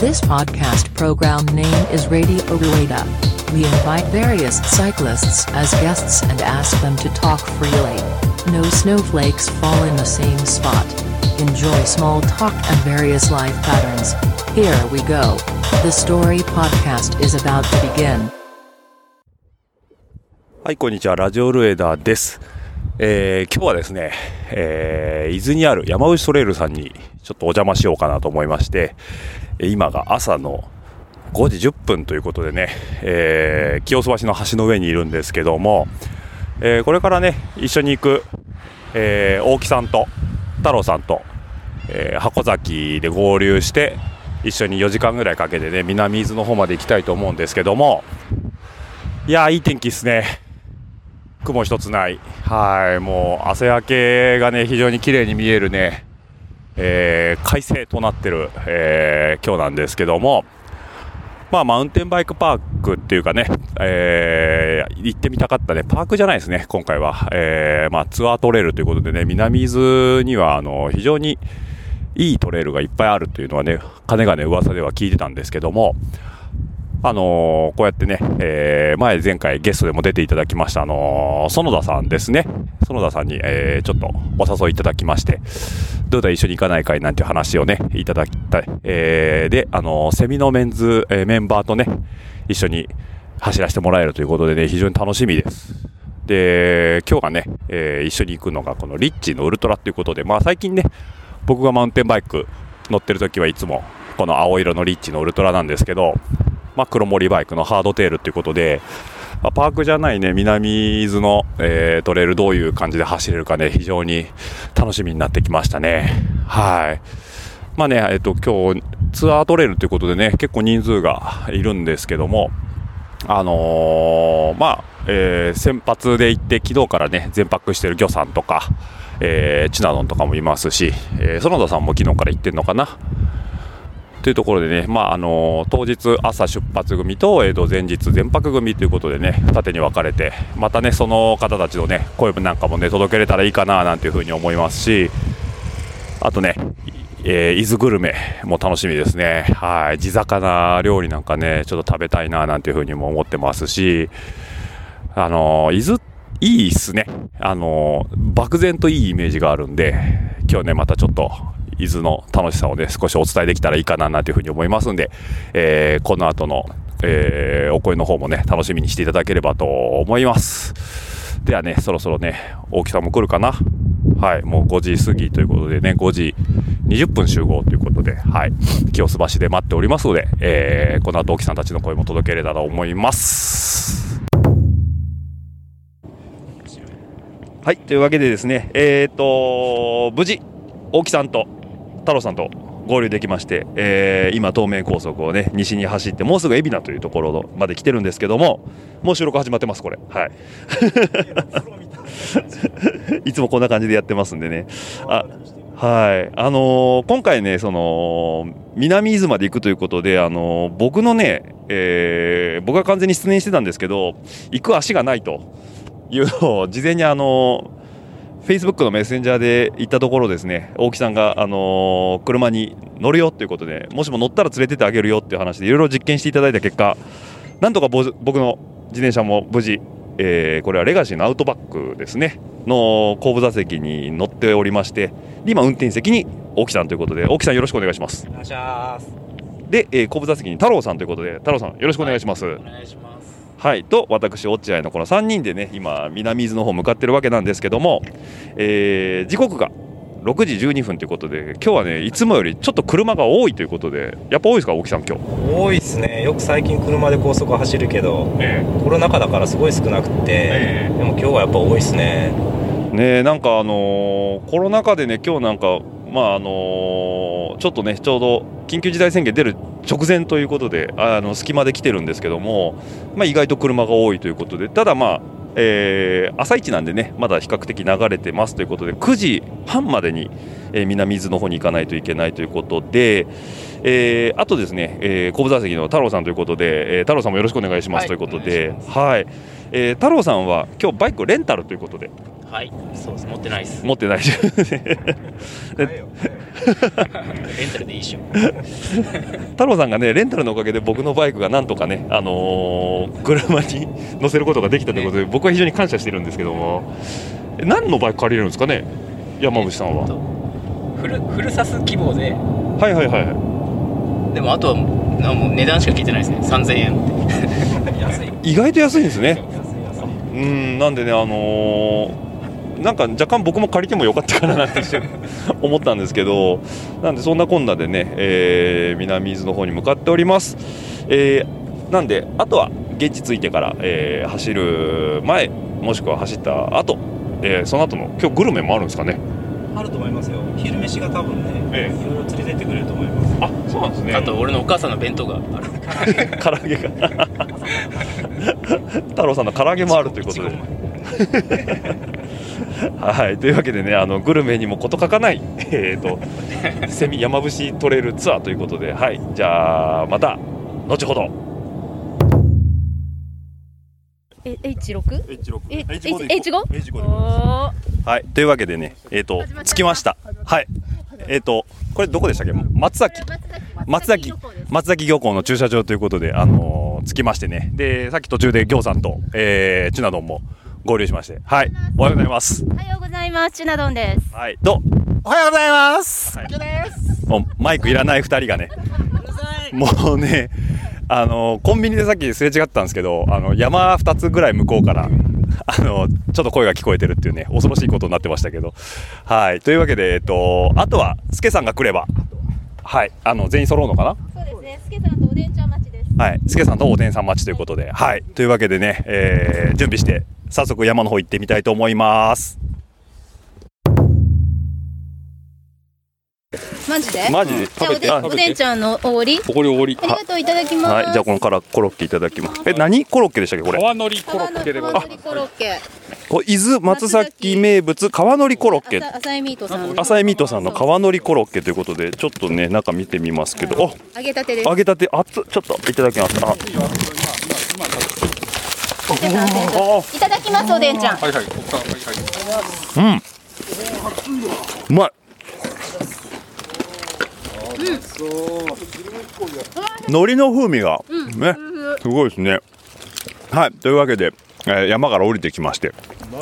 This podcast program name is Radio Rueda. We invite various cyclists as guests and ask them to talk freely. No snowflakes fall in the same spot. Enjoy small talk and various life patterns. Here we go. The story podcast is about to begin. はい、こんにちは。ラジオルエダーです。えー今日はですね、えー伊豆にある山内トレイルさんにちょっとお邪魔しようかなと思いまして、えー 今が朝の5時10分ということでね、えー清洲橋の橋の上にいるんですけども、えーこれからね、一緒に行く、えー大木さんと太郎さんと、え箱崎で合流して、一緒に4時間ぐらいかけてね、南伊豆の方まで行きたいと思うんですけども、いや、いい天気ですね。雲一つない、はい、もう朝焼けがね、非常に綺麗に見えるね、えー快晴となってる、えー今日なんですけども、まあ、マウンテンバイクパークっていうかね、えー行ってみたかったね、パークじゃないですね、今回は。えーまあ、ツアートレイルということでね、南伊豆には、あの、非常にいいトレイルがいっぱいあるというのはね、かねがね、噂では聞いてたんですけども、あのーこうやってね、えー前前回ゲストでも出ていただきました、あのー園田さんですね。園田さんに、えーちょっとお誘いいただきまして、どうだ一緒に行かないかいなんていう話をね、いただきたい。えーで、あのーセミのメンズ、えーメンバーとね、一緒に走らせてもらえるということでね、非常に楽しみです。で、今日がね、えー一緒に行くのがこのリッチのウルトラということで、まあ最近ね、僕がマウンテンバイク乗ってる時はいつもこの青色のリッチのウルトラなんですけど、まあ、黒森バイクのハードテールということで、まあパークじゃないね南伊豆の、えートレイルどういう感じで走れるかね非常に楽しみになってきましたね。はい。まあねえっ、と今日ツアートレイルということでね結構人数がいるんですけどもあのーまあ、えー先発で行って昨日からね全泊してる魚さんとか、えーチナドンとかもいますし、えー園田さんも昨日から行ってるのかな。というところでね、まああの当日朝出発組と,、えーと前日全泊組ということでね縦に分かれてまたねその方たちのね声なんかもね届けれたらいいかななんていうふうに思いますしあとね、えー伊豆グルメも楽しみですね。はい。地魚料理なんかねちょっと食べたいななんていうふうにも思ってますしあの伊豆いいっすね。あの漠然といいイメージがあるんで今日ねまたちょっと伊豆の楽しさをね少しお伝えできたらいいかななんていうふうに思いますんで、えーこの後の、えーお声の方もね楽しみにしていただければと思います。ではねそろそろね大木さんも来るかな？はいもう5時過ぎということでね5時20分集合ということではい清洲橋で待っておりますので、えーこの後大木さんたちの声も届けれたらと思います。はい、というわけでですね、えっ、と、無事、大木さんと太郎さんと合流できまして、えー今、東名高速をね、西に走って、もうすぐ海老名というところまで来てるんですけども、もう収録始まってます、これ。はい。いつもこんな感じでやってますんでね。あはい、あのー今回ね、その南伊豆まで行くということで、あのー僕のね、えー僕が完全に失念してたんですけど、行く足がないというのを事前にあのフェイスブックのメッセンジャーで言ったところですね大木さんが、あのー車に乗るよということでもしも乗ったら連れてってあげるよっていう話でいろいろ実験していただいた結果なんとかぼ僕の自転車も無事、えーこれはレガシーのアウトバックですねの後部座席に乗っておりましてで今運転席に大木さんということで大木さんよろしくお願いしますお願いします。で、えー後部座席に太郎さんということで太郎さんよろしくお願いします、お願いします。はい、と私、落合のこの3人でね今、南伊豆の方向かってるわけなんですけども、えー時刻が6時12分ということで今日はねいつもよりちょっと車が多いということでやっぱ多いですか、大木さん、今日、多いですね。よく最近車で高速走るけど、えコロナ禍だからすごい少なくて、えでも今日はやっぱ多いですね。ねなんかあのーコロナ禍でね今日なんかまああのーちょっとねちょうど緊急事態宣言出る直前ということであの隙間で来てるんですけども、まあ、意外と車が多いということでただまあえー朝一なんでねまだ比較的流れてますということで9時半までに、えー南伊豆の方に行かないといけないということで、えーあとですね、えー後部座席の太郎さんということで、えー太郎さんもよろしくお願いします、はいということで、はいえー太郎さんは今日バイクレンタルということで。はい。そうです。持ってないです。持ってないし レンタルでいいっしょ。太郎さんがねレンタルのおかげで僕のバイクがなんとかね、あのー車に乗せることができたということで、僕は非常に感謝してるんですけども。え何のバイク借りれるんですかね？山口さんは、フルフルサス希望で。はいはいはいでもあとはなもう値段しか聞いてないですね。3000円 安い。意外と安いんですね。うんなんでねあのーなんか若干僕も借りてもよかったかななんて一瞬思ったんですけどなんでそんなこんなでね、えー南伊豆の方に向かっております、えーなんであとは現地着いてから、えー走る前もしくは走った後、えーその後の今日グルメもあるんですかね？あると思いますよ。昼飯が多分ね、えいろいろ連れてってくれると思います。あそうなんですね。あと俺のお母さんの弁当がある。唐揚げが。太郎さんの唐揚げもあるということではい。というわけでねあのグルメにも事欠かないえーと セミ山伏トレイルツアーということではい。じゃあまた後ほど。え H6? H6 え H5 H- H5? H5 おーはい。というわけでねえっ、と着きました。はい。えっ、とこれどこでしたっけ？松崎。松崎。松崎。漁港の駐車場ということで、あのー着きましてね。でさっき途中で行さんと、えー、チュナドンも合流しまして。はい。おはようございます。おはようございます。チュナドンです。はい。とおはようございます。はい。もうマイクいらない2人がね。もうねあのコンビニでさっきすれ違ったんですけどあの山2つぐらい向こうからあのちょっと声が聞こえてるっていうね恐ろしいことになってましたけど。はい。というわけでえっとあとはスケさんが来れば。はい。あの全員揃うのかな？そうですね。スケさんとおでんちゃん待ちです。はい、スケさんとおでんさん待ちということで、はい、というわけでね、えー準備して早速山の方行ってみたいと思います。マジで？マジで？じゃあおでんおでんちゃんのおごり？ここで終わり。ありがとういただきます。はい、じゃあこのからコロッケいただきます。え、何コロッケでしたっけこれ？川のりコロッケでございます。川のりコロッケ。こ伊豆松崎名物川のりコロッケ。朝朝井ミートさん浅井ミートさんの川のりコロッケということで、ちょっとね中見てみますけど、揚げたてです。あ揚げたて。熱っ。ちょっといただきます。あ、いただきますおでんちゃん。はいはいうん、うまい。海苔の風味が、ね、すごいですね。はい、というわけで、えー山から降りてきまして、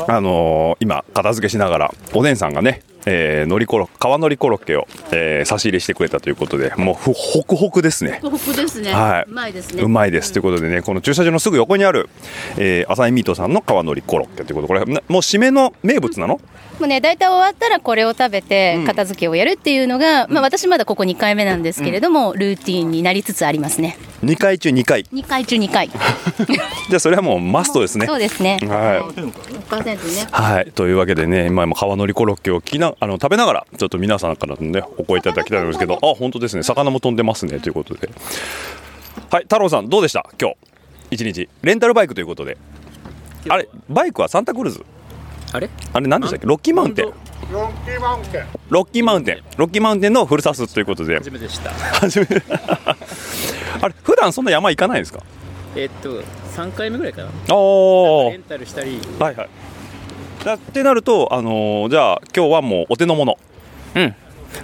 あのー今片付けしながらおでん。さん。がね、えー、海苔コロ川のりコロッケを、えー差し入れしてくれたということで、もうふホクホクですね。ホクですね。はい。うまいですね。うまいですということでね、この駐車場のすぐ横にある、えー、浅井ミートさんの川のりコロッケということ。で、これなもう締めの名物なの？もうね大体終わったらこれを食べてうん。片付けをやるっていうのが、まあ私まだここ2回目なんですけれども、ルーティンになりつつありますね。2回中2回。2回中2回。じゃあそれはもうマストですね。そうですね。はい。6%ねはい、というわけでね、今も川のりコロッケをきなあの食べながら、ちょっと皆さんからのね、お声いただきたいんですけど、あ、本当ですね、魚も飛んでますねということで。はい、太郎さん、どうでした、今日一日、レンタルバイクということで。あれ、バイクはサンタクルーズ？あれ？あれ、何でしたっけ、ロッキーマウンテン。ロッキーマウンテン。ロッキーマウンテン、ロッキーマウンテンのフルサスということで。初めてでした初めて。あれ、普段そんな山行かないんですか？えっと3回目ぐらいかなおおレン。タルしたりはいはい。だってなると、あのーじゃあ今日はもうお手の物。うん。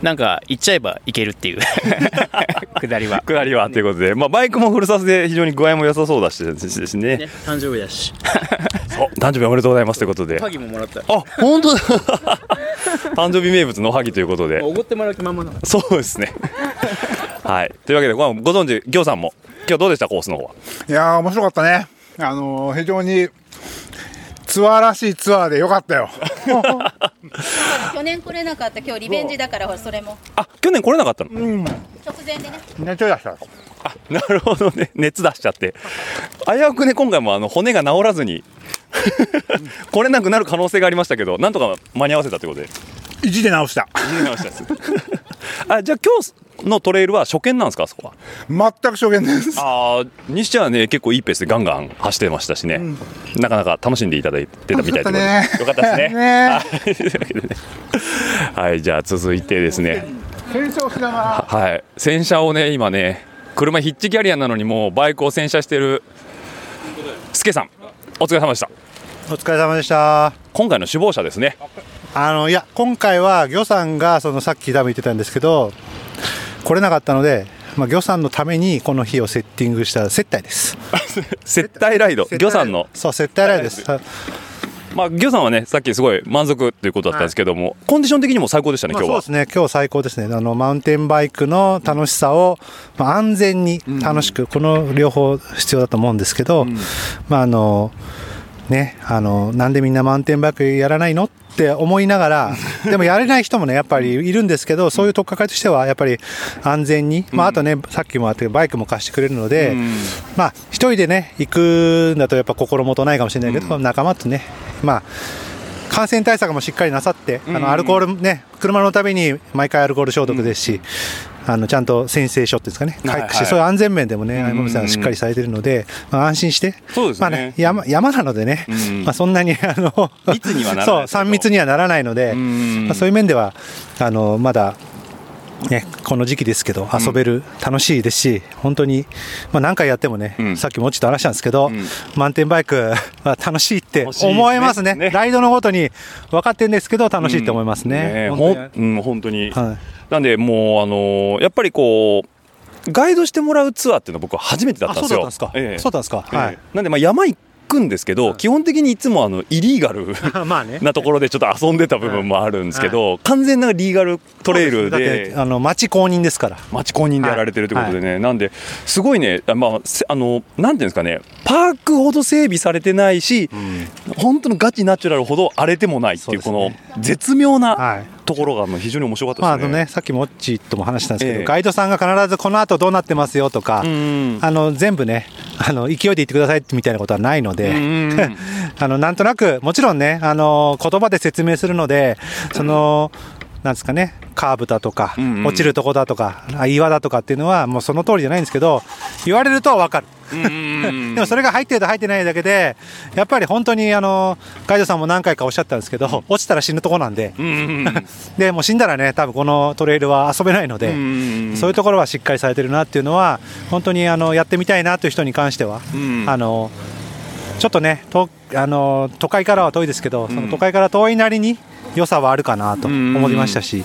なんか行っちゃえばいけるっていう。下りは。下りはということで、まあ、バイクもフルサスで非常に具合も良さそうだしですね。ね誕生日だし。お誕生日おめでとうございますということで。鍵ももらった。あ本当だ。誕生日名物のおはぎということで。おごってもらう気満々なの。そうですね。はい。というわけでごご存知ギョウさんも。今日どうでしたコースの方は？いやー面白かったね。あのー非常にツアーらしいツアーでよかったよ。去年来れなかった今日リベンジだからほらそれもあ去年来れなかったの？うん。直前でねねちょい出した。あなるほどね熱出しちゃって危うくね今回もあの骨が治らずに 来れなくなる可能性がありましたけどなんとか間に合わせたということで意地で直した。言い直したです あじゃあ今日のトレイルは初見なんですかあそこは？全く初見です。ああにしてはね結構いいペースでガンガン走ってましたしね、なかなか楽しんでいただいてたみたいで楽しかったね。よかったですね。ね。はい。じゃあ続いてですね。検証しながら。はい。洗車をね今ね車ヒッチキャリアなのにもうバイクを洗車してるスケさん。お疲れ様でした。お疲れ様でした。今回の首謀者ですね。あのいや今回は魚さんがそのさっき多分言ってたんですけど来れなかったので、まあ魚さんのためにこの日をセッティングした 接待です。接待ライド、魚さんの？そう接待ライドです。まあ、魚さんはね、さっきすごい満足ということだったんですけども、コンディション的にも最高でしたね、今日は。まあそうですね、今日最高ですね、あのマウンテンバイクの楽しさを、まあ、安全に楽しく、この両方必要だと思うんですけど、まああのね、あのなんでみんなマウンテンバイクやらないのって思いながら、でもやれない人もね、やっぱりいるんですけど、そういう取っかかりとしては、やっぱり安全に、まあ、あとね、さっきもあって、バイクも貸してくれるので、まあ、一人でね、行くんだと、やっぱ心もとないかもしれないけど、仲間とね、まあ、感染対策もしっかりなさって、あのアルコールね、車のたびに毎回アルコール消毒ですし、あのちゃんと宣誓書っていうんですかね、はい回復して、はいそういう安全面でもね、山本さんはしっかりされてるので、まあ、安心して、そうですね。まあね山山なのでね、まあ、そんなにあの密にはならない そう3密にはならないので、まあ、そういう面ではあのまだ。ね、この時期ですけど遊べる、楽しいですし本当に、まあ、何回やってもね、さっきもちょっと話したんですけど、マウンテンバイク は楽しいって思いますね。ライドのごとに分かってるんですけど楽しいと思いますね。ほ本当に。んうん、本当に。なんで、もう、あのーやっぱりこう、ガイドしてもらうツアーっていうのは僕は初めてだったんですよ。あそうだったんですか。そうだったんですか。ええ。はいなんで、まあ、山行くんですけど、基本的にいつもあのイリーガルまあね。なところでちょっと遊んでた部分もあるんですけど、完全なリーガルトレイルでてあの町公認ですから。町公認でやられてるということでね、なんですごいね、あまあ、せあのなんていうんですかね、パークほど整備されてないし、本当のガチナチュラルほど荒れてもないっていう、この絶妙なところが非常に面白かったまああですね。のね、さっきもオッチーとも話したんですけど、ええ。ガイドさんが必ずこの後どうなってますよとか、あの全部ねあの勢いで言ってくださいみたいなことはないので、あのなんとなくもちろんねあの言葉で説明するのでその、なんですかねカーブだとか、ん落ちるとこだとかあ岩だとかっていうのはもうその通りじゃないんですけど言われると分かる。でもそれが入ってると入ってないだけでやっぱり本当にあのガイドさんも何回かおっしゃったんですけど落ちたら死ぬとこなんで、でもう死んだらね多分このトレイルは遊べないので、そういうところはしっかりされてるなっていうのは本当にあのやってみたいなという人に関しては、あのちょっとねとあの都会からは遠いですけど、その都会から遠いなりに良さはあるかなと思いましたし、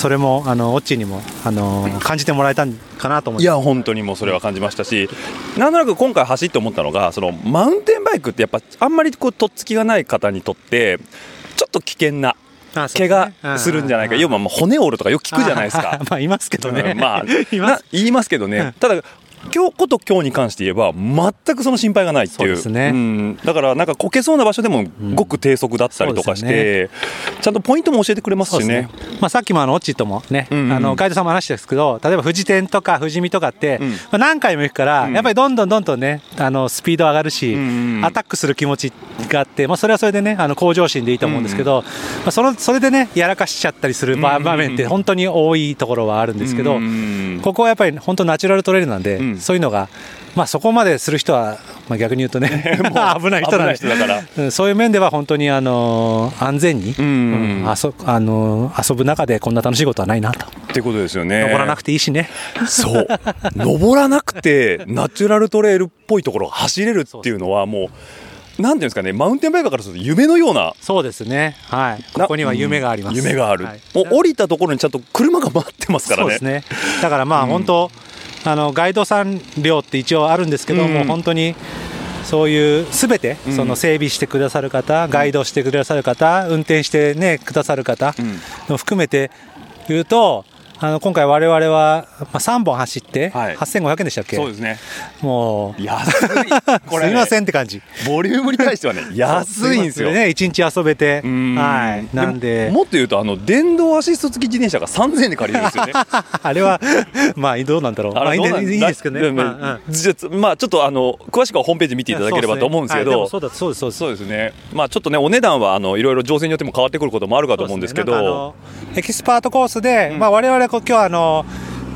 それもあのオッチーにもあの感じてもらえたんかなと思いいや本当にもうそれは感じましたしなんとなく今回走って思ったのがそのマウンテンバイクってやっぱあんまりこうとっつきがない方にとってちょっと危険な怪我するんじゃないか、要はまあ骨折るとかよく聞くじゃないですか。まあ 言いますけどね、うんまあ、な言いますけどね、ただ今日こと今日に関して言えば全くその心配がないっていう。そうですね。ん。だからなんかこけそうな場所でもごく低速だったりとかして、ちゃんとポイントも教えてくれますしね。まあ、さっきもあのオッチーともね、あのガイドさんも話したんですけど例えば富士店とか富士見とかって、まあ、何回も行くから、やっぱりどんどんどんどんねあのスピード上がるし、アタックする気持ちがあって、まあ、それはそれでねあの向上心でいいと思うんですけど、まあ、そのそれでねやらかしちゃったりする場場面って本当に多いところはあるんですけど、ここはやっぱり本当ナチュラルトレイルなんで、そういうのがまあ、そこまでする人は、まあ、逆に言うとね 危ない人なんで危ない人だから。うんそういう面では本当にあの安全に、うん。あそあの遊ぶ中でこんな楽しいことはないなと。ってことですよね。登らなくていいしね。そう。登らなくてナチュラルトレイルっぽいところを走れるっていうのはもうなんていうんですかねマウンテンバイカーからすると夢のような。そうですね。はい。ここには夢があります、うん夢がある、はい。もう降りたところにちゃんと車が待ってますからね。そうですね。だからまあ本当、あのガイドさん料って一応あるんですけども、うん本当にそういうすべてうん。その整備してくださる方、ガイドしてくださる方運転してねくださる方の含めて言うとあの今回我々は、まあ、3本走って8500円でしたっけ、そうですね。もう。安い。これ。ねすいませんって感じ。ボリュームに対してはね 安いんですよ。ね。一日遊べて。はい。なんで。もっと言うとあの電動アシスト付き自転車が3000円で借りれるんですよね。あれはまあどうなんだろう。まあいいんでどうなんいいですけどね、まあまあうん。ちょっとあの詳しくはホームページ見ていただければと思うんですけど。そうですそうです。そうですね。まあちょっとねお値段はあのいろいろ情勢によっても変わってくることもあるかと思うんですけど。なんかあのエキスパートコースで、まあ我々こう今日はあの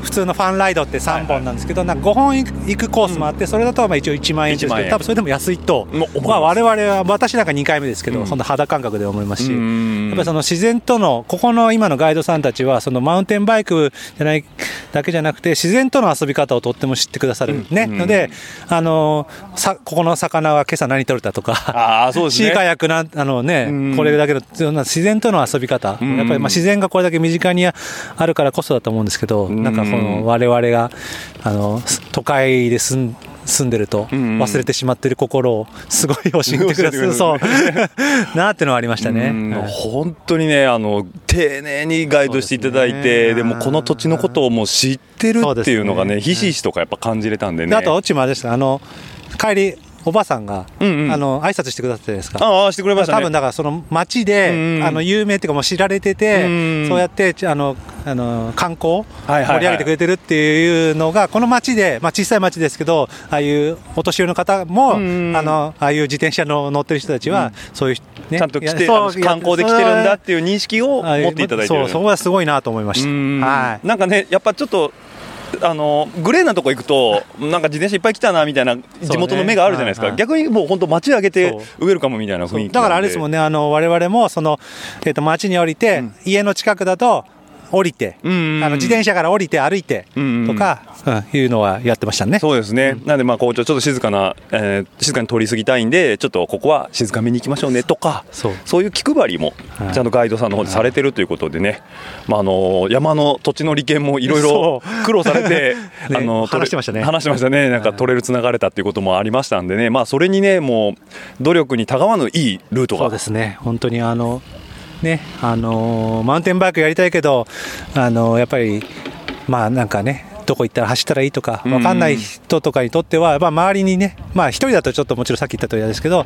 普通のファンライドって3本なんですけど、なんか5本行くコースもあって、それだとまあ一応1万円です1万円。けど、多分それでも安いと、まあ、我々は、私なんか2回目ですけど、うん。そんな肌感覚で思いますし、うん。やっぱりその自然との、ここの今のガイドさんたちは、そのマウンテンバイクじゃないだけじゃなくて、自然との遊び方をとっても知ってくださる、ね、うん。ので、あのさここの魚は今朝何取れたとか、ああそうですね。シーカヤックなんあのね、うん。これだけの自然との遊び方、うん。やっぱりまあ自然がこれだけ身近にあるからこそだと思うんですけど、ん。なんかこの我々があの都会で住ん住んでるとん忘れてしまってる心をすごい教えてくださる、教えてくれるそう。なってのはありましたね。うん。はい。本当にねあの丁寧にガイドしていただいてで,、ね。もこの土地のことをもう知ってるっていうのがねね。ひしひしとかやっぱ感じれたんでね。であと、うちもあれですあの帰り、おばさんが、うんうん。あの挨拶してくださったじゃないですか。ああしてくれましたね。多分だからその街で、うんあの有名っていうかもう知られてて、うんそうやってちあのあの観光盛り上げてくれてるっていうのがこの街で、まあ、小さい街ですけどああいうお年寄りの方も、うんあのああいう自転車の乗ってる人たちは、そういう、ね。ちゃんと来て観光で来てるんだっていう認識を持っていただいてるそうそこがすごいなと思いました。うん。はい。なんかねやっぱちょっとあのグレーなとこ行くとなんか自転車いっぱい来たなみたいな地元の目があるじゃないですか、はい。はい逆にもう本当街上げてそう。ウェルカムみたいな雰囲気だからあれですもんね。ね、あの我々もその、えー、と街に降りて、家の近くだと降りて、うんうんうん。あの自転車から降りて歩いてうんうんとか、うんいうのはやってましたね。そうですね、なんでまあこうちょっと静かな、えー静かに通り過ぎたいんでちょっとここは静かめに行きましょうねとかそう。いう気配りもはい。ちゃんとガイドさんの方でされてるということでね、まあ、あの山の土地の利権もいろいろ苦労されて ねあの取れ話してましたね。話してましたね。なんかトレイルつながれたっていうこともありましたんでね、まあ、それにねもう努力にたがわぬいいルートそうがですね、本当にあの、ね、あのマウンテンバイクやりたいけど、あのやっぱり、まあなんかね、どこ行ったら走ったらいいとか、うん。分かんない人とかにとっては、まあ、周りにね、まあ、一人だとちょっともちろんさっき言ったとおりですけど、うん。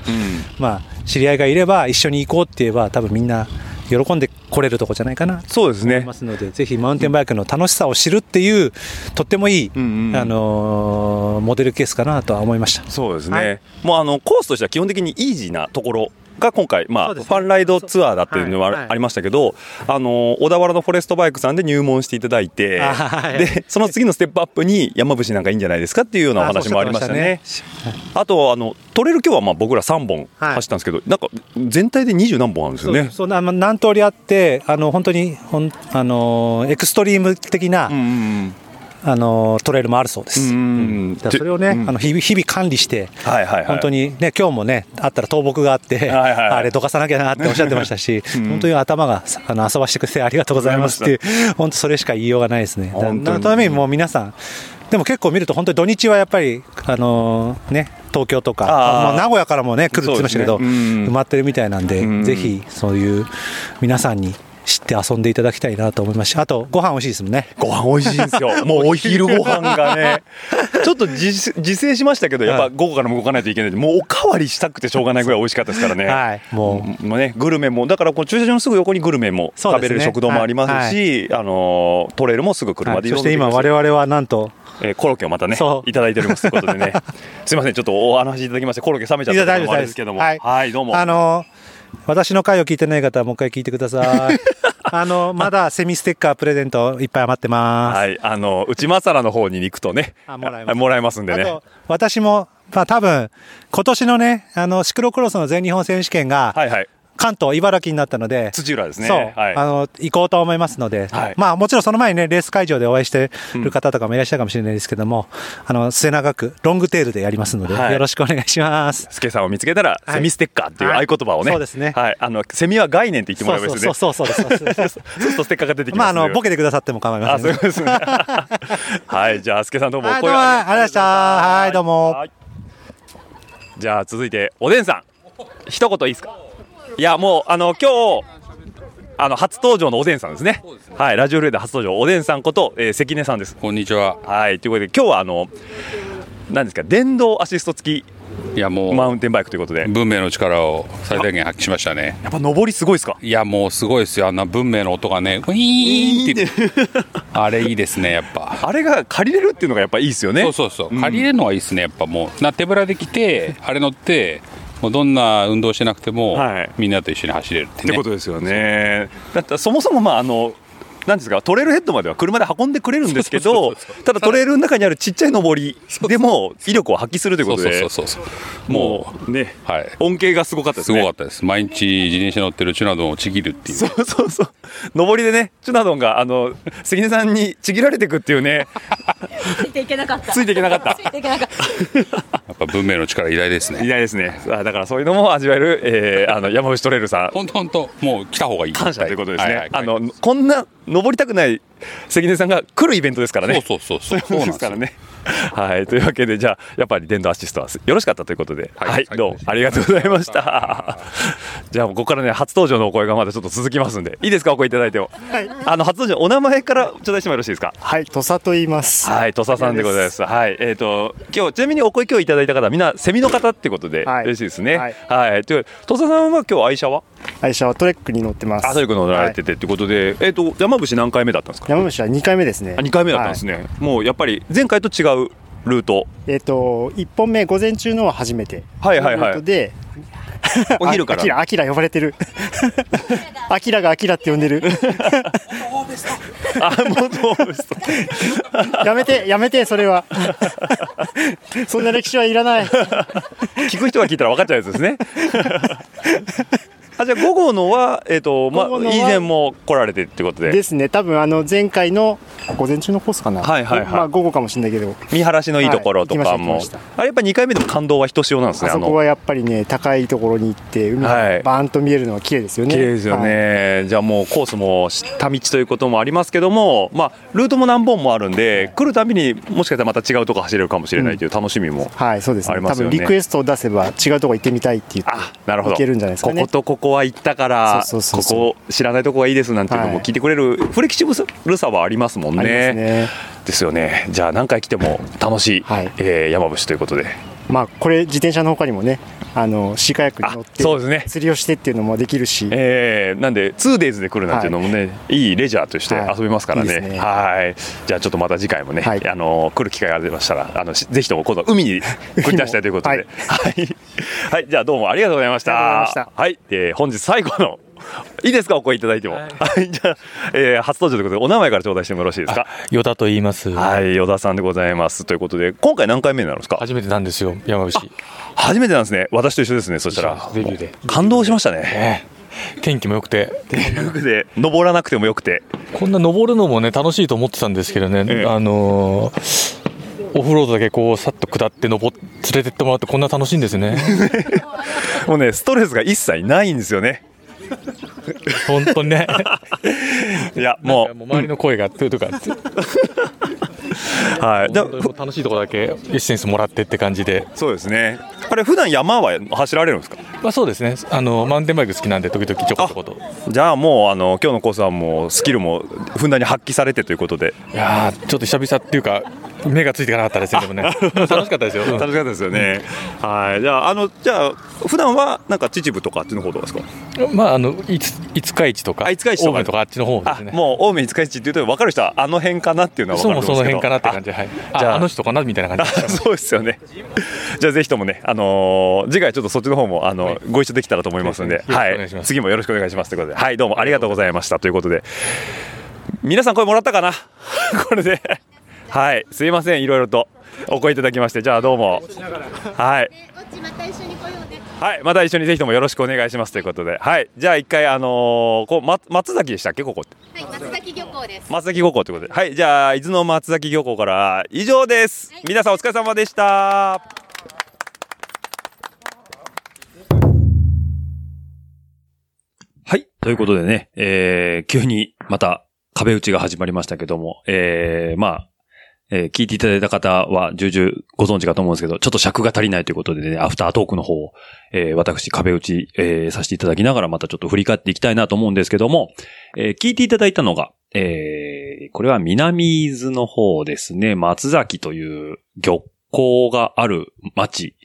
まあ、知り合いがいれば、一緒に行こうって言えば、多分みんな喜んで来れるとこじゃないかな。とそうですね。思いますので、ぜひマウンテンバイクの楽しさを知るっていう、とってもいい、うんうん。あのーモデルケースかなとは思いました。そうですね、はい。もうあのコースとしては基本的にイージーなところが今回、まあね。ファンライドツアーだっていうのはいはい。はありましたけど、あの小田原のフォレストバイクさんで入門していただいて、あはい。でその次のステップアップに山伏なんかいいんじゃないですかっていうようなお話もありましたね。あとあのトレイル今日はまあ僕ら3本はい。走ったんですけど、なんか全体で20何本あるんですよね。そうな何通りあってあの本当にほんあのエクストリーム的な、あのトレイルもあるそうです。うん。それをね、うん。あの日々日々管理して、はいはいはい。本当にね今日もねあったら倒木があって、はいはいはい。あれどかさなきゃなっておっしゃってましたし、うん。本当に頭があの遊ばしてくれてありがとうございますっていう本当それしか言いようがないですね。だためにもう皆さんでも結構見ると本当に土日はやっぱりあのね東京とかまあ名古屋からもね来るって言ってましたけど、ね。うん。埋まってるみたいなんで、うん。ぜひそういう皆さんに知って遊んでいただきたいなと思いますしあとご飯美味しいですもんね。ご飯美味しいんですよ。もうお昼ご飯がね、ちょっと自自制しましたけど、やっぱ午後からも動かないといけない。もうおかわりしたくてしょうがないぐらい美味しかったですからね。はい。もう。もうね、グルメも、だからこの駐車場のすぐ横にグルメも食べれる食堂もありますし、あのートレイルもすぐ車で移動はいそして今我々はなんとえーコロッケをまたねいただいておりますということでね、すいません、ちょっとお話いただきまして、コロッケ冷めちゃったのもあれですけども、はい。はい、どうも。あの私の回を聞いてない方はもう一回聞いてください。あのまだセミステッカープレゼントいっぱい余ってます。はい、あの内政らの方に行くとね、あもらえますもらえますんでね。あと私もまあ多分今年のねあのシクロクロスの全日本選手権がはいはい、関東、茨城になったので、土浦ですね。そう、はい、あの、行こうと思いますので、はい、まあもちろんその前にね、レース会場でお会いしてる方とかもいらっしゃるかもしれないですけども、うん、あの、末永くロングテールでやりますので、はい、よろしくお願いします。スケさんを見つけたら、セミステッカーっていう合言葉をね、そうですね。はい。あの、セミは概念って言ってもらえばいいね。そうそうそうそうそう。そうするとステッカーが出てきます。まあ、あの、ボケてくださっても構いません、ね、あ、そうですね。はい。じゃあ、スケさんどうも。はい、どうもありがとうございました。はい、どうも。じゃあ、続いて、おでんさん。一言いいですかいやもうあの今日。あの初登場のおでんさんですね。はい、ラジオルエダ初登場おでんさんこと、えー関根さんです。こんにちは。はい、ということで今日はあの何ですか電動アシスト付きいやもうマウンテンバイクということで、文明の力を最大限発揮しましたね。やっぱ上りすごいですか？いやもうすごいですよ。あんな文明の音がね、ウィーンって。あれいいですねやっぱ。あれが借りれるっていうのがやっぱいいですよね。そうそうそう。借りれるのはいいですねやっぱもう。な手ぶらで来てあれ乗って。もうどんな運動してなくても、はいみんなと一緒に走れるってね。ってことですよね。だってそもそもまああのなんですか、トレイルヘッドまでは車で運んでくれるんですけど、ただトレイルの中にあるちっちゃい上りでも威力を発揮するということでもうね、はい。恩恵がすごかったですすね。ごかったです。毎日自転車乗ってるチュナドンをちぎるっていう。そうそうそう。上りでね、チュナドンが、あの、関根さんにちぎられていくっていうね、ついていけなかった。ついていけなかった。ついていけなかった。やっぱ文明の力偉大ですね。いないですね。あだからそういうのも味わえる、えーあの、山口トレイルさん、本当本当もう来た方がいい。感謝ということですね。はいはい。あの、こんな登りたくない関根さんが来るイベントですからね。そうそうそうそうそうですからね。はい。というわけで、じゃあ、やっぱり電動アシストはよろしかったということで、は、はいいどうもありがとうございました。じゃあ、ここからね、初登場のお声がまだちょっと続きますんで、いいですか、お声いただいても。はいあの、初登場、お名前から頂戴してもよろしいですか。はい、土佐と言います。はい、土佐さんでございます。はい、えっ、と、今日、ちなみにお声今日いただいた方はみんなセミの方ってことで、はい嬉しいですね。ははいい。という土佐さんは今日愛車は？愛車はトレックに乗ってます。あ、そういうこと乗られててってことで、えっ、と、山伏何回目だったんですか？山伏は2回目ですね。あ、2回目だったんですね。もうやっぱり前回と違うルート。えっ、と、1本目、午前中のは初めて。はいはいはいで、お昼からあアキラ、アキラ呼ばれてる。アキラがアキラって呼んでる。あ、元オーベスト。やめて、やめて、それは。そんな歴史はいらない。聞く人が聞いたら分かっちゃうやつですね。あ、じゃあ午後のは、えっ、と、まあ以前も来られてってことで。ですね、多分あの前回の午前中のコースかな？はいはいはい。まあ午後かもしれないけど、見晴らしのいいところとかはいも、行きました行きまあれやっぱ2回目でも感動はひとしおなんですね。あそこはやっぱりね、高いところに行って、海はい。がバーンと見えるのは綺麗ですよね。綺麗ですよはい。ね、じゃあもうコースも下道ということもありますけども、まあ、ルートも何本もあるんで、来るたびにもしかしたらまた違うとこ走れるかもしれないという楽しみも、はい、そうですね。多ありますよね。分リクエストを出せば違うとこ行ってみたいって言ってなるほど。行けるんじゃないですかね。こことここは行ったから、ここ知らないとこがいいですなんていうのもはい聞いてくれる、フレキシブルさはありますもんね。ね。ですよね、じゃあ何回来ても楽しい、えー山伏ということで。まあこれ自転車の他にもね、あのシーカヤックに乗ってそうですね。釣りをしてっていうのもできるし、えーなんで 2days で来るなんていうのもね、い、いレジャーとして遊べますからね。はいいいね。はい。じゃあちょっとまた次回もね、あの来る機会がありましたらあのしぜひとも今度は海に 繰り出したいということで、はい、はい、じゃあどうもありがとうございました。はい、えー本日最後のいいですか？お声いただいても。はい、じゃあ、えー初登場ということでお名前から頂戴してもよろしいですか？与田と言います。はい、与田さんでございますということで今回何回目になるんですか？初めてなんですよ、山伏。初めてなんですね。私と一緒ですね。そしたらデビューで感動しましたね。天気も良くて。よくて登らなくてもよくて。こんな登るのもね、楽しいと思ってたんですけどね、あのーオフロードだけこうさっと下って登っ連れてってもらってこんな楽しいんですね。もうねストレスが一切ないんですよね。本当にね。いやもう周りの声がとかって。はい。でも楽しいところだけエッセンスもらってって感じで。そうですね。あれ普段山は走られるんですか？まあそうですね。あのマウンテンバイク好きなんで時々ちょこちょこと。じゃあもうあの今日のコースはもうスキルもふんだんに発揮されてということで。いやーちょっと久々っていうか目がついていかなかったですね。でもね。楽しかったですよ。うん楽しかったですよね。はい。じゃああのじゃあ普段はなんか秩父とかあっちの方どうですか？まああのいつ五日市とか、五日市とかとかあっちの方ですね。もう青梅五日市って言うと分かる人はあの辺かなっていうのは分かるんですけど。そうもその辺かなって感じで、はい。じゃあああの人かなみたいな感じ。そうですよね。じゃあぜひともね、あのー次回ちょっとそっちの方もあの、ご一緒できたらと思いますので、はいはい、次もよろしくお願いしますということで、はい、どうもありがとうございましたということで、皆さん声もらったかな？これで、はい、すいません、いろいろとお声いただきまして、じゃあどうも、はい。はい、また一緒にぜひともよろしくお願いしますということで、はい、じゃあ一回、あのーこう、ま、松崎でしたっけ、ここって。はい、松崎漁港です。松崎漁港ということで、はい、じゃあ、伊豆の松崎漁港から以上です。皆さんお疲れ様でした。はい。ということでね、えー、急にまた壁打ちが始まりましたけども、えー、まあ、えー聞いていただいた方は重々ご存知かと思うんですけど、ちょっと尺が足りないということでね、アフタートークの方を、えー私壁打ち、えーさせていただきながらまたちょっと振り返っていきたいなと思うんですけども、えー聞いていただいたのが、えーこれは南伊豆の方ですね、松崎という漁港がある町。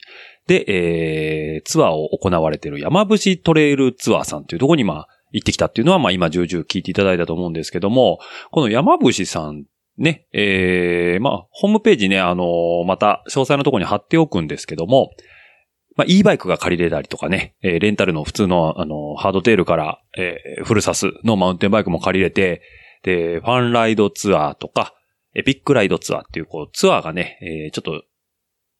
で、えーツアーを行われている山伏トレイルツアーさんというところにまあ行ってきたっていうのはまあ今重々聞いていただいたと思うんですけども、この山伏さんね、えー、まあ、ホームページね、あのーまた、詳細のところに貼っておくんですけども、まあ、e バイクが借りれたりとかね、えーレンタルの普通の、あのーハードテールから、えーフルサスのマウンテンバイクも借りれて、で、ファンライドツアーとか、エピックライドツアーっていう、こう、ツアーがね、えーちょっと、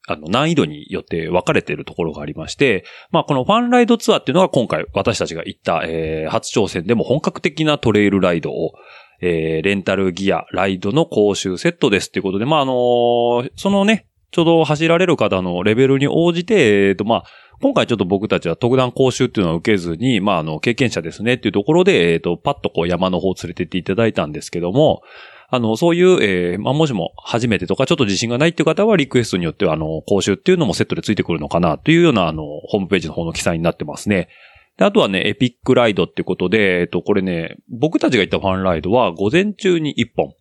あの、難易度によって分かれているところがありまして、まあ、このファンライドツアーっていうのが今回私たちが行った、えー初挑戦でも本格的なトレイルライドを、えーレンタルギア、ライドの講習セットですっていうことで、まあ、あのーそのね、ちょうど走られる方のレベルに応じて、えっ、と、まあ、今回ちょっと僕たちは特段講習っていうのは受けずに、まあ、あの、経験者ですねっていうところで、えっ、と、パッとこう山の方連れてっていただいたんですけども、あの、そういう、えーまあ、もしも初めてとかちょっと自信がないっていう方はリクエストによっては、あの、講習っていうのもセットでついてくるのかなというような、あの、ホームページの方の記載になってますね。であとはね、エピックライドってことで、えっと、これね、僕たちが行ったファンライドは午前中に1本。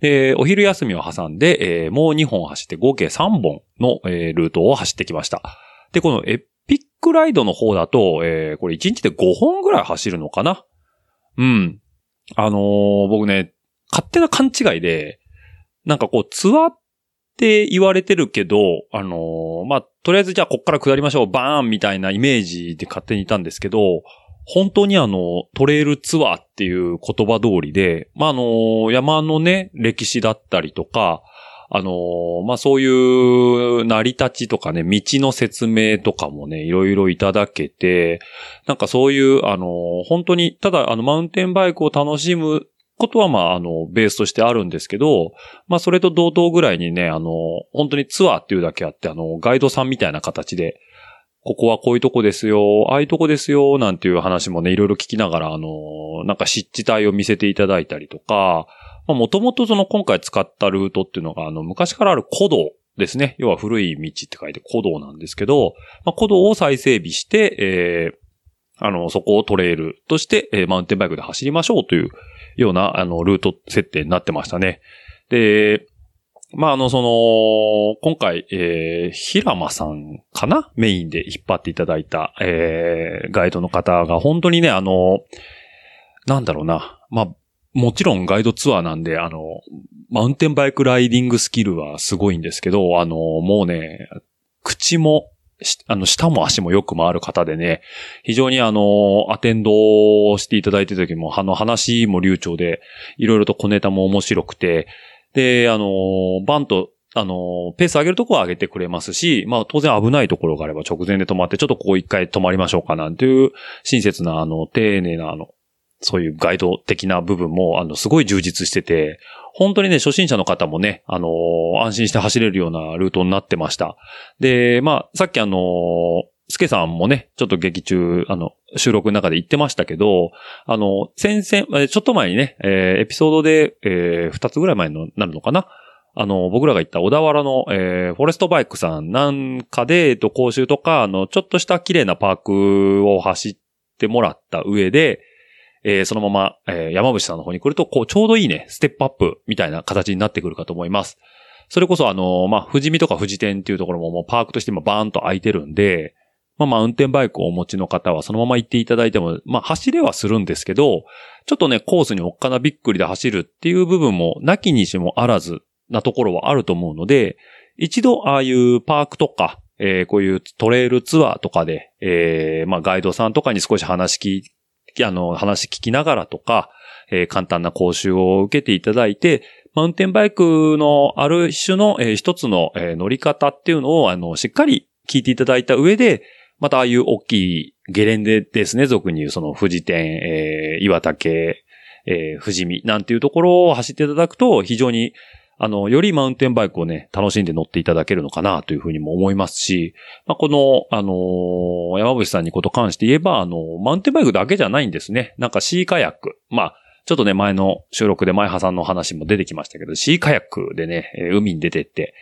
で、お昼休みを挟んで、えーもう2本走って合計3本の、えールートを走ってきました。で、このエピックライドの方だと、えーこれ1日で5本ぐらい走るのかな？うん。あのー僕ね、勝手な勘違いで、なんかこう、ツアーっって言われてるけど、あのーまあ、とりあえずじゃあこっから下りましょう、バーンみたいなイメージで勝手にいたんですけど、本当にあの、トレイルツアーっていう言葉通りで、まあ、あの、山のね、歴史だったりとか、あの、まあ、そういう成り立ちとかね、道の説明とかもね、いろいろいただけて、なんかそういう、あの、本当に、ただ、あの、マウンテンバイクを楽しむことは、まあ、あの、ベースとしてあるんですけど、まあ、それと同等ぐらいにね、あの、本当にツアーっていうだけあって、あの、ガイドさんみたいな形で、ここはこういうとこですよ、ああいうとこですよ、なんていう話もね、いろいろ聞きながら、あの、なんか湿地帯を見せていただいたりとか、まあ、もともとその今回使ったルートっていうのが、あの、昔からある古道ですね。要は古い道って書いて古道なんですけど、まあ、古道を再整備して、えー、あの、そこをトレイルとして、えーマウンテンバイクで走りましょうというような、あの、ルート設定になってましたね。で、まあ、あの、その、今回、えー、平間さんかな？メインで引っ張っていただいた、えー、ガイドの方が本当にね、あの、なんだろうな。まあ、もちろんガイドツアーなんで、あの、マウンテンバイクライディングスキルはすごいんですけど、あの、もうね、口も、あの、舌も足もよく回る方でね、非常にあの、アテンドをしていただいてた時も、あの、話も流暢で、いろいろと小ネタも面白くて、で、あの、バンと、あの、ペース上げるとこは上げてくれますし、まあ当然危ないところがあれば直前で止まって、ちょっとここ一回止まりましょうかなんていう親切な、あの、丁寧な、あの、そういうガイド的な部分も、あの、すごい充実してて、本当にね、初心者の方もね、あの安心して走れるようなルートになってました。で、まあ、さっきあのスケさんもね、ちょっと劇中、あの、収録の中で言ってましたけど、あの、先々、ちょっと前にね、えーエピソードで、えー二つぐらい前になるのかな？あの、僕らが行った小田原の、えーフォレストバイクさんなんかで、えっと、講習とか、あの、ちょっとした綺麗なパークを走ってもらった上で、えーそのまま、えー山伏さんの方に来ると、こう、ちょうどいいね、ステップアップみたいな形になってくるかと思います。それこそ、あの、まあ、富士見とか富士店っていうところももうパークとして今バーンと空いてるんで、まあ、マウンテンバイクをお持ちの方はそのまま行っていただいても、まあ、走れはするんですけど、ちょっとね、コースにおっかなびっくりで走るっていう部分も、なきにしもあらずなところはあると思うので、一度、ああいうパークとか、えーこういうトレイルツアーとかで、えーまあ、ガイドさんとかに少し話聞き、あの、話聞きながらとか、えー簡単な講習を受けていただいて、マウンテンバイクのある種の、えー一つの、えー乗り方っていうのを、あの、しっかり聞いていただいた上で、またああいう大きいゲレンデですね、俗に言うその富士店、えー岩竹、えー富士見なんていうところを走っていただくと、非常に、あの、よりマウンテンバイクをね、楽しんで乗っていただけるのかなというふうにも思いますし、まあ、この、あのー山伏さんにこと関して言えば、あの、マウンテンバイクだけじゃないんですね。なんかシーカヤック。まあ、ちょっとね、前の収録で前葉さんの話も出てきましたけど、シーカヤックでね、海に出てって、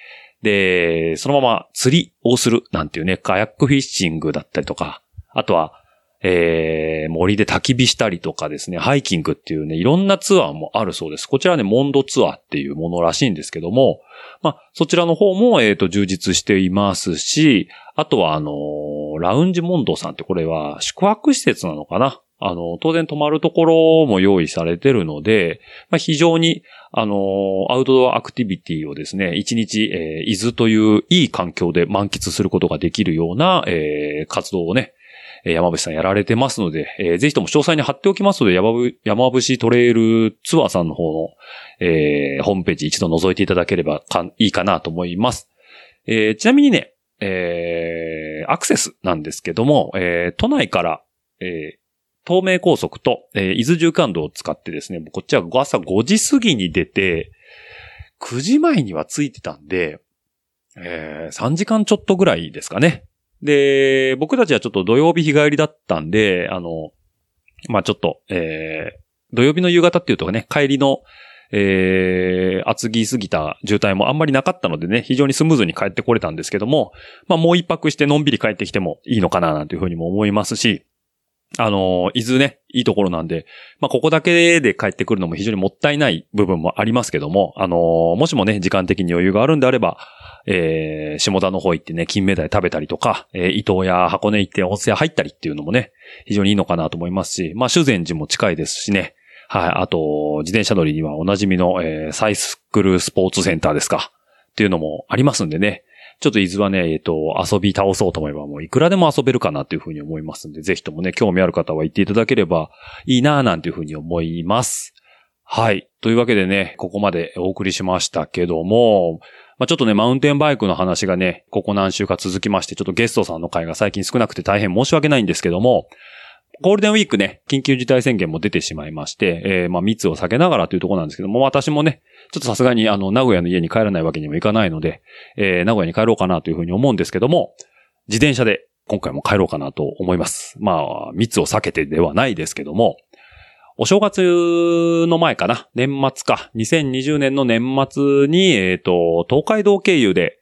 で、そのまま釣りをするなんていうね、カヤックフィッシングだったりとか、あとは、えー、森で焚き火したりとかですね、ハイキングっていうね、いろんなツアーもあるそうです。こちらね、モンドツアーっていうものらしいんですけども、まあ、そちらの方も、えっ、と、充実していますし、あとは、あのーラウンジモンドさんってこれは宿泊施設なのかな？あの、当然泊まるところも用意されてるので、まあ、非常に、あのアウトドアアクティビティをですね、一日、えー伊豆といういい環境で満喫することができるような、えー活動をね、山伏さんやられてますので、えーぜひとも詳細に貼っておきますので、山ぶ山伏トレイルツアーさんの方の、えーホームページ一度覗いていただければかいいかなと思います。えーちなみにね、えーアクセスなんですけども、えー都内から、えー東名高速と、えー伊豆縦貫道を使ってですね、こっちは朝5時過ぎに出て、9時前には着いてたんで、えー3時間ちょっとぐらいですかね。で、僕たちはちょっと土曜日日帰りだったんで、あの、まあちょっと、えー土曜日の夕方っていうとね、帰りの、えー、厚着すぎた渋滞もあんまりなかったのでね、非常にスムーズに帰ってこれたんですけども、まあもう一泊してのんびり帰ってきてもいいのかななんていうふうにも思いますし、あの、伊豆ね、いいところなんで、まあここだけで帰ってくるのも非常にもったいない部分もありますけども、あの、もしもね、時間的に余裕があるんであれば、えー、下田の方行ってね、金目鯛食べたりとか、えー、伊東や箱根行って温泉入ったりっていうのもね、非常にいいのかなと思いますし、まあ修善寺も近いですしね、はい。あと、自転車乗りにはおなじみの、えーサイスクルスポーツセンターですか。っていうのもありますんでね。ちょっと伊豆はね、えっ、と、遊び倒そうと思えばもういくらでも遊べるかなというふうに思いますんで、ぜひともね、興味ある方は行っていただければいいなぁなんていうふうに思います。はい。というわけでね、ここまでお送りしましたけども、まあ、ちょっとね、マウンテンバイクの話がね、ここ何週か続きまして、ちょっとゲストさんの回が最近少なくて大変申し訳ないんですけども、ゴールデンウィークね、緊急事態宣言も出てしまいまして、えーまあ密を避けながらというところなんですけども、私もね、ちょっとさすがにあの、名古屋の家に帰らないわけにもいかないので、えー名古屋に帰ろうかなというふうに思うんですけども、自転車で今回も帰ろうかなと思います。まあ、密を避けてではないですけども、お正月の前かな？年末か。2020年の年末に、えっ、と、東海道経由で、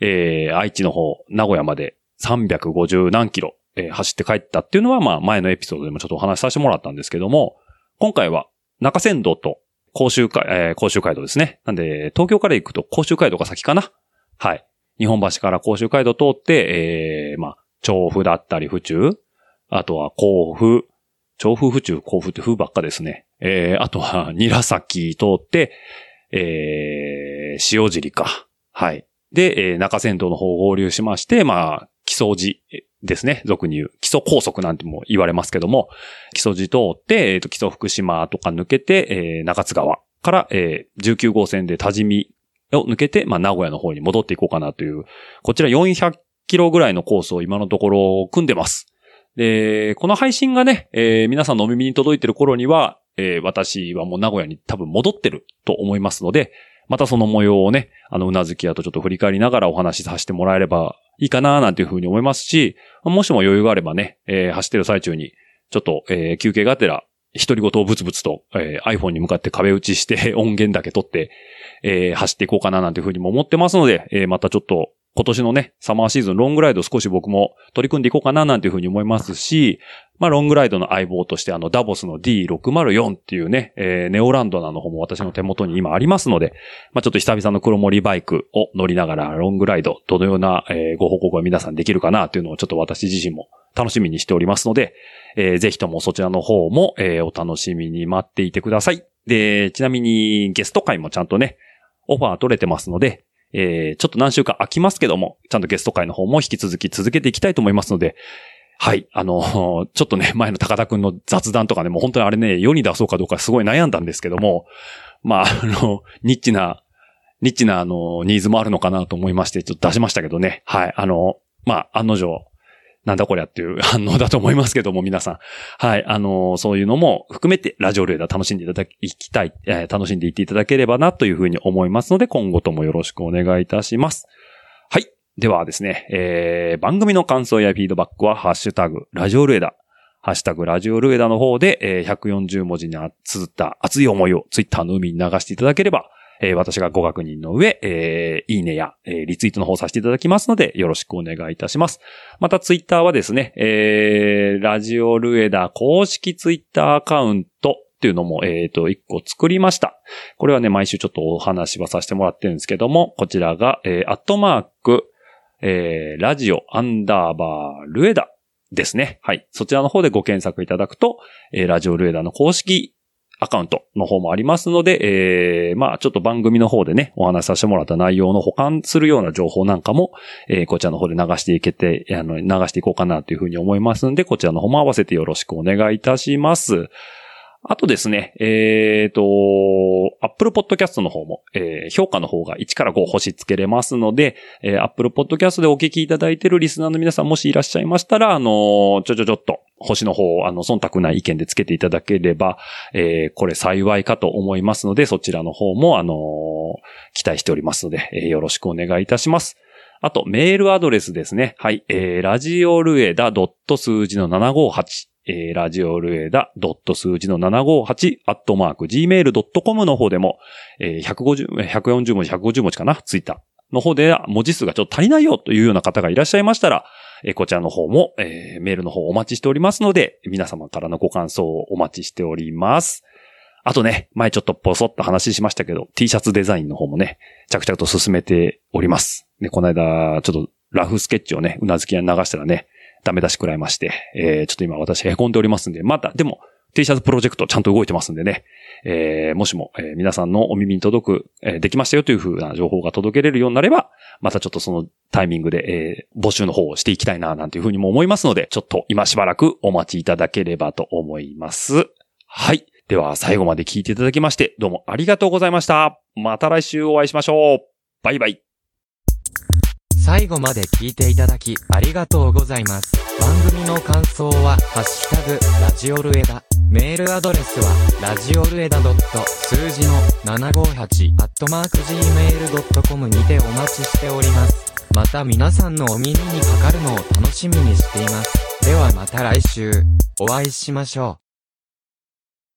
えー愛知の方、名古屋まで350何キロ、えー走って帰ったっていうのは、まあ、前のエピソードでもちょっとお話しさせてもらったんですけども、今回は中山道と甲州街、えー甲州街道ですね。なんで、東京から行くと甲州街道が先かな？はい。日本橋から甲州街道通って、えー、まあ、調布だったり府中、あとは甲府、調布府中、甲府って府ばっかですね。えー、あとは、韮崎通って、えー、塩尻か。はい。で、えー中山道の方を合流しまして、まあ、木曽路ですね。俗に言う。基礎高速なんても言われますけども、木曽路通って、えっ、と、基礎福島とか抜けて、えー中津川から、えー19号線で多治見を抜けて、まあ、名古屋の方に戻っていこうかなという、こちら400キロぐらいのコースを今のところ組んでます。で、この配信がね、えー皆さんのお耳に届いてる頃には、えー私はもう名古屋に多分戻ってると思いますので、またその模様をね、あの、うなずき屋とちょっと振り返りながらお話しさせてもらえればいいかななんていうふうに思いますし、もしも余裕があればね、えー走ってる最中に、ちょっと、えー休憩がてら、独り言をブツブツと、えー iPhone に向かって壁打ちして音源だけ取って、えー走っていこうかななんていうふうにも思ってますので、えーまたちょっと今年のね、サマーシーズンロングライド少し僕も取り組んでいこうかななんていうふうに思いますし、まあロングライドの相棒としてあのダボスの D604 っていうね、えーネオランドナの方も私の手元に今ありますので、まあちょっと久々の黒森バイクを乗りながらロングライド、どのような、えーご報告が皆さんできるかなっていうのをちょっと私自身も楽しみにしておりますので、えーぜひともそちらの方も、えーお楽しみに待っていてください。で、ちなみにゲスト会もちゃんとね、オファー取れてますので、えーちょっと何週間空きますけども、ちゃんとゲスト会の方も引き続き続けていきたいと思いますので、はい。あの、ちょっとね、前の高田くんの雑談とかね、もう本当にあれね、世に出そうかどうかすごい悩んだんですけども、まあ、あの、ニッチな、ニッチな、あの、ニーズもあるのかなと思いまして、ちょっと出しましたけどね。はい。あの、まあ、案の定、なんだこりゃっていう 反応だと思いますけども、皆さん。はい。あの、そういうのも含めて、ラジオレーダー楽しんでいただきたい、えー楽しんでいっていただければなというふうに思いますので、今後ともよろしくお願いいたします。はい。ではですね、えー、番組の感想やフィードバックは、ハッシュタグ、ラジオルエダ、ハッシュタグ、ラジオルエダの方で、えー140文字に綴った熱い思いをツイッターの海に流していただければ、えー私がご確認の上、えーいいねや、えーリツイートの方させていただきますので、よろしくお願いいたします。またツイッターはですね、えー、ラジオルエダ公式ツイッターアカウントっていうのも、えっ、と、一個作りました。これはね、毎週ちょっとお話はさせてもらってるんですけども、こちらが、えー、アットマーク、えー、ラジオアンダーバールエダですね。はい。そちらの方でご検索いただくと、えー、ラジオルエダの公式アカウントの方もありますので、えー、まあちょっと番組の方でね、お話しさせてもらった内容の保管するような情報なんかも、えー、こちらの方で流していけて、あの、流していこうかなというふうに思いますので、こちらの方も合わせてよろしくお願いいたします。あとですね、えっ、と、Apple Podcast の方も、えー評価の方が1から5星つけれますので、えー Apple Podcast でお聞きいただいているリスナーの皆さんもしいらっしゃいましたら、あのーちょちょちょっと、星の方、あの、忖度ない意見でつけていただければ、えーこれ幸いかと思いますので、そちらの方も、あのー期待しておりますので、えーよろしくお願いいたします。あと、メールアドレスですね。はい。えー、ラジオルエダ数字の758。えー、ラジオルエダ数字の758、アットマーク、gmail.com の方でも、えー、150、140文字、150文字かな？ツイッターの方で文字数がちょっと足りないよというような方がいらっしゃいましたら、えーこちらの方も、えーメールの方お待ちしておりますので、皆様からのご感想をお待ちしております。あとね、前ちょっとポソッと話しましたけど、T シャツデザインの方もね、着々と進めております。で、この間、ちょっとラフスケッチをね、うなずき屋に流したらね、ダメ出し食らいまして、えー、ちょっと今私凹んでおりますんで、また、でも、T シャツプロジェクトちゃんと動いてますんでね、えー、もしも、えー皆さんのお耳に届く、えーできましたよという風な情報が届けれるようになれば、またちょっとそのタイミングで、えー募集の方をしていきたいな、なんていう風にも思いますので、ちょっと今しばらくお待ちいただければと思います。はい。では、最後まで聞いていただきまして、どうもありがとうございました。また来週お会いしましょう。バイバイ。最後まで聞いていただきありがとうございます。番組の感想は、ハッシュタグ、ラジオルエダ。メールアドレスは、ラジオルエダ数字の758、アットマーク gmail.com にてお待ちしております。また皆さんのお耳にかかるのを楽しみにしています。ではまた来週、お会いしましょう。